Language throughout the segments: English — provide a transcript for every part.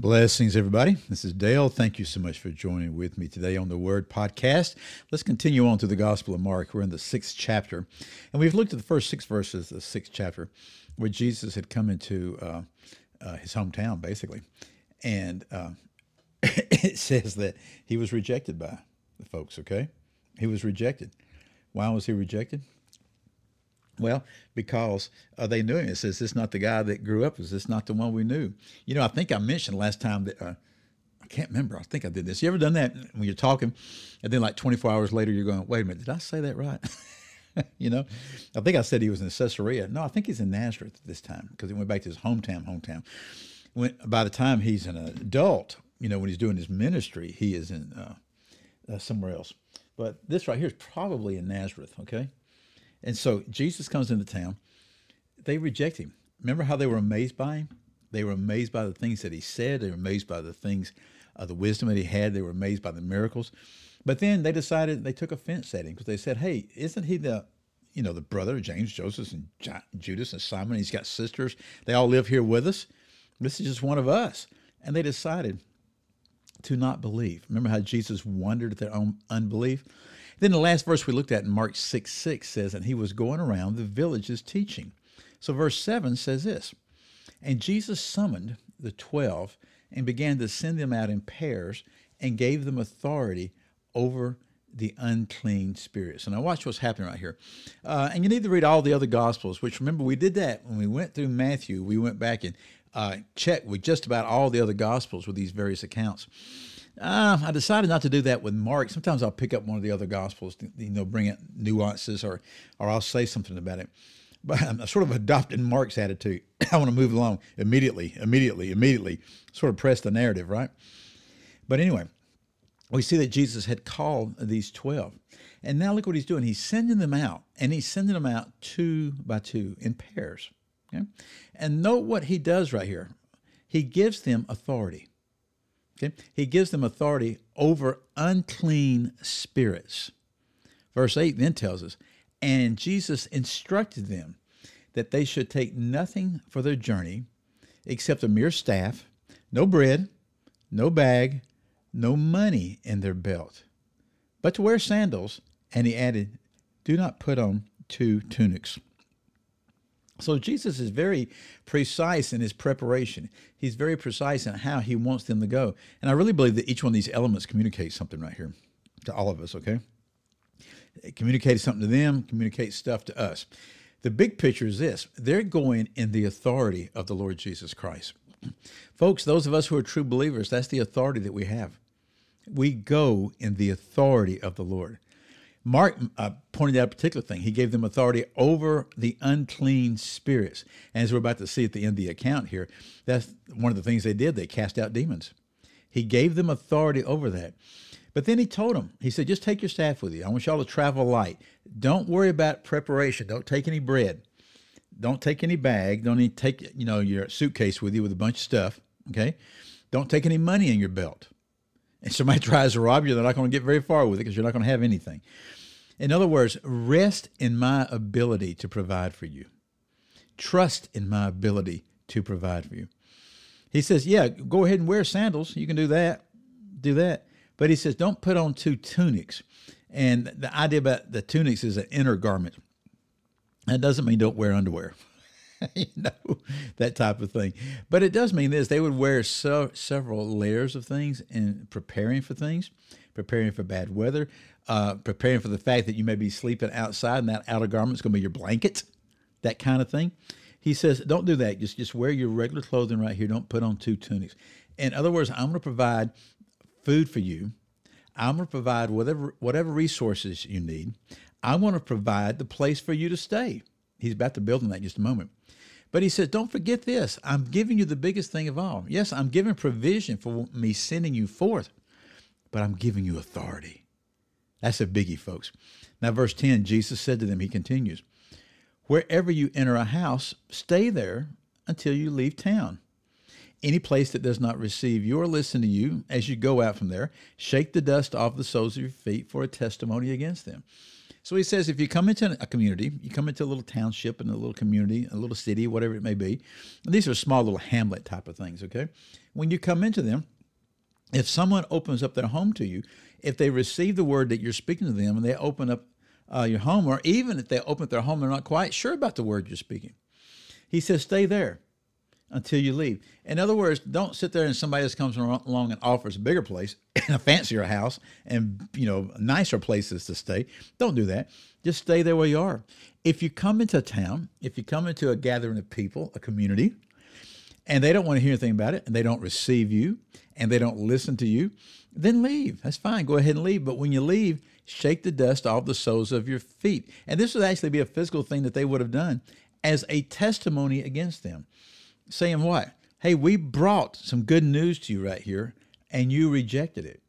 Blessings, everybody. This is Dale. Thank you so much for joining with me today on the Word Podcast. Let's continue on to the Gospel of Mark. We're in the sixth chapter, and we've looked at the first six verses of the sixth chapter, where Jesus had come into uh, uh, his hometown, basically, and uh, it says that he was rejected by the folks. Okay, he was rejected. Why was he rejected? Well, because uh, they knew him. It says, "This not the guy that grew up. Is this not the one we knew?" You know, I think I mentioned last time that uh, I can't remember. I think I did this. You ever done that when you're talking, and then like 24 hours later, you're going, "Wait a minute, did I say that right?" you know, I think I said he was in Caesarea. No, I think he's in Nazareth this time because he went back to his hometown. Hometown. When by the time he's an adult, you know, when he's doing his ministry, he is in uh, uh somewhere else. But this right here is probably in Nazareth. Okay and so Jesus comes into town. They reject him. Remember how they were amazed by him? They were amazed by the things that he said. They were amazed by the things, uh, the wisdom that he had. They were amazed by the miracles. But then they decided they took offense at him because they said, "Hey, isn't he the, you know, the brother of James, Joseph, and Judas and Simon? He's got sisters. They all live here with us. This is just one of us." And they decided to not believe. Remember how Jesus wondered at their own unbelief? Then the last verse we looked at in Mark 6 6 says, And he was going around the villages teaching. So verse 7 says this And Jesus summoned the twelve and began to send them out in pairs and gave them authority over the unclean spirits. And now watch what's happening right here. Uh, and you need to read all the other gospels, which remember we did that when we went through Matthew. We went back and uh, checked with just about all the other gospels with these various accounts. Uh, I decided not to do that with Mark. Sometimes I'll pick up one of the other gospels, to, you know, bring it nuances, or or I'll say something about it. But I'm sort of adopting Mark's attitude. I want to move along immediately, immediately, immediately. Sort of press the narrative, right? But anyway, we see that Jesus had called these twelve, and now look what he's doing. He's sending them out, and he's sending them out two by two in pairs. Okay? And note what he does right here. He gives them authority. Okay? He gives them authority over unclean spirits. Verse 8 then tells us, and Jesus instructed them that they should take nothing for their journey except a mere staff, no bread, no bag, no money in their belt, but to wear sandals. And he added, Do not put on two tunics. So Jesus is very precise in his preparation. He's very precise in how he wants them to go. And I really believe that each one of these elements communicates something right here to all of us, okay? It communicates something to them, communicates stuff to us. The big picture is this they're going in the authority of the Lord Jesus Christ. Folks, those of us who are true believers, that's the authority that we have. We go in the authority of the Lord. Mark uh, pointed out a particular thing. He gave them authority over the unclean spirits. And as we're about to see at the end of the account here, that's one of the things they did. They cast out demons. He gave them authority over that. But then he told them, he said, just take your staff with you. I want y'all to travel light. Don't worry about preparation. Don't take any bread. Don't take any bag. Don't even take, you know, your suitcase with you with a bunch of stuff. Okay. Don't take any money in your belt and somebody tries to rob you, they're not going to get very far with it because you're not going to have anything. In other words, rest in my ability to provide for you. Trust in my ability to provide for you. He says, Yeah, go ahead and wear sandals. You can do that. Do that. But he says, Don't put on two tunics. And the idea about the tunics is an inner garment. That doesn't mean don't wear underwear. you know, that type of thing. But it does mean this they would wear so, several layers of things in preparing for things, preparing for bad weather, uh, preparing for the fact that you may be sleeping outside and that outer garment is going to be your blanket, that kind of thing. He says, don't do that. Just, just wear your regular clothing right here. Don't put on two tunics. In other words, I'm going to provide food for you. I'm going to provide whatever whatever resources you need. I want to provide the place for you to stay. He's about to build on that in just a moment. But he says, don't forget this. I'm giving you the biggest thing of all. Yes, I'm giving provision for me sending you forth, but I'm giving you authority. That's a biggie, folks. Now, verse 10, Jesus said to them, he continues, Wherever you enter a house, stay there until you leave town. Any place that does not receive you or listen to you as you go out from there, shake the dust off the soles of your feet for a testimony against them. So he says, if you come into a community, you come into a little township and a little community, a little city, whatever it may be, these are small little hamlet type of things, okay? When you come into them, if someone opens up their home to you, if they receive the word that you're speaking to them and they open up uh, your home, or even if they open up their home, they're not quite sure about the word you're speaking. He says, stay there until you leave. In other words, don't sit there and somebody else comes along and offers a bigger place and a fancier house and you know nicer places to stay. Don't do that. Just stay there where you are. If you come into a town, if you come into a gathering of people, a community, and they don't want to hear anything about it, and they don't receive you, and they don't listen to you, then leave. That's fine. Go ahead and leave. But when you leave, shake the dust off the soles of your feet. And this would actually be a physical thing that they would have done as a testimony against them. Saying what? Hey, we brought some good news to you right here, and you rejected it.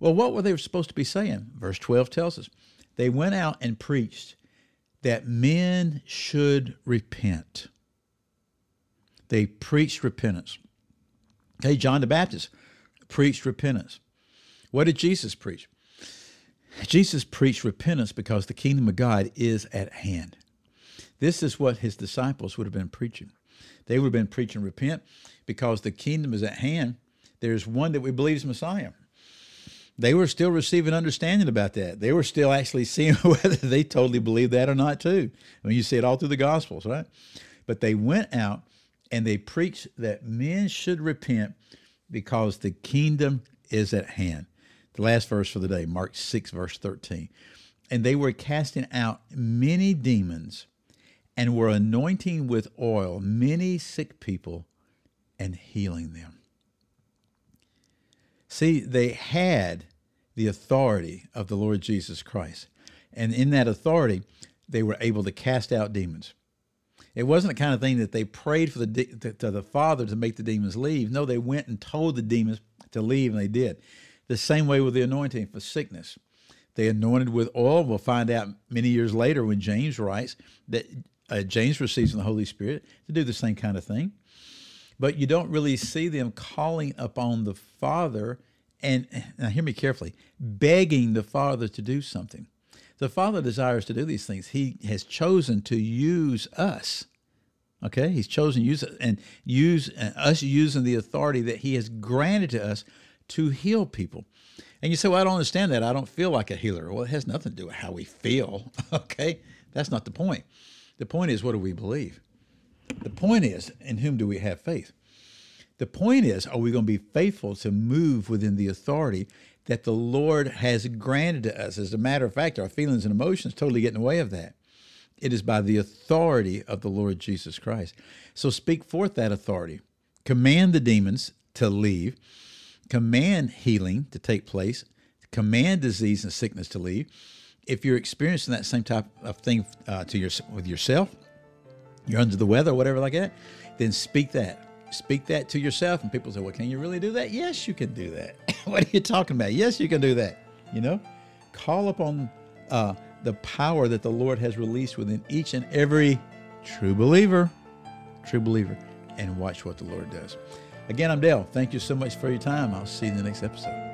Well, what were they supposed to be saying? Verse 12 tells us they went out and preached that men should repent. They preached repentance. Okay, John the Baptist preached repentance. What did Jesus preach? Jesus preached repentance because the kingdom of God is at hand. This is what his disciples would have been preaching. They would have been preaching repent because the kingdom is at hand. There's one that we believe is Messiah. They were still receiving understanding about that. They were still actually seeing whether they totally believed that or not, too. I mean, you see it all through the Gospels, right? But they went out and they preached that men should repent because the kingdom is at hand. The last verse for the day, Mark 6, verse 13. And they were casting out many demons and were anointing with oil many sick people and healing them. See, they had the authority of the Lord Jesus Christ. And in that authority, they were able to cast out demons. It wasn't the kind of thing that they prayed for the to the Father to make the demons leave. No, they went and told the demons to leave, and they did. The same way with the anointing for sickness. They anointed with oil. We'll find out many years later when James writes that uh, James receives from the Holy Spirit to do the same kind of thing. But you don't really see them calling upon the Father and now hear me carefully, begging the Father to do something. The Father desires to do these things. He has chosen to use us. Okay, He's chosen use and use uh, us using the authority that He has granted to us to heal people. And you say, "Well, I don't understand that. I don't feel like a healer." Well, it has nothing to do with how we feel. Okay, that's not the point. The point is, what do we believe? The point is, in whom do we have faith? The point is, are we going to be faithful to move within the authority that the Lord has granted to us. As a matter of fact, our feelings and emotions totally get in the way of that. It is by the authority of the Lord Jesus Christ. So speak forth that authority. Command the demons to leave. Command healing to take place. Command disease and sickness to leave. If you're experiencing that same type of thing uh, to your, with yourself, you're under the weather or whatever like that, then speak that speak that to yourself, and people say, Well, can you really do that? Yes, you can do that. what are you talking about? Yes, you can do that. You know, call upon uh, the power that the Lord has released within each and every true believer, true believer, and watch what the Lord does. Again, I'm Dale. Thank you so much for your time. I'll see you in the next episode.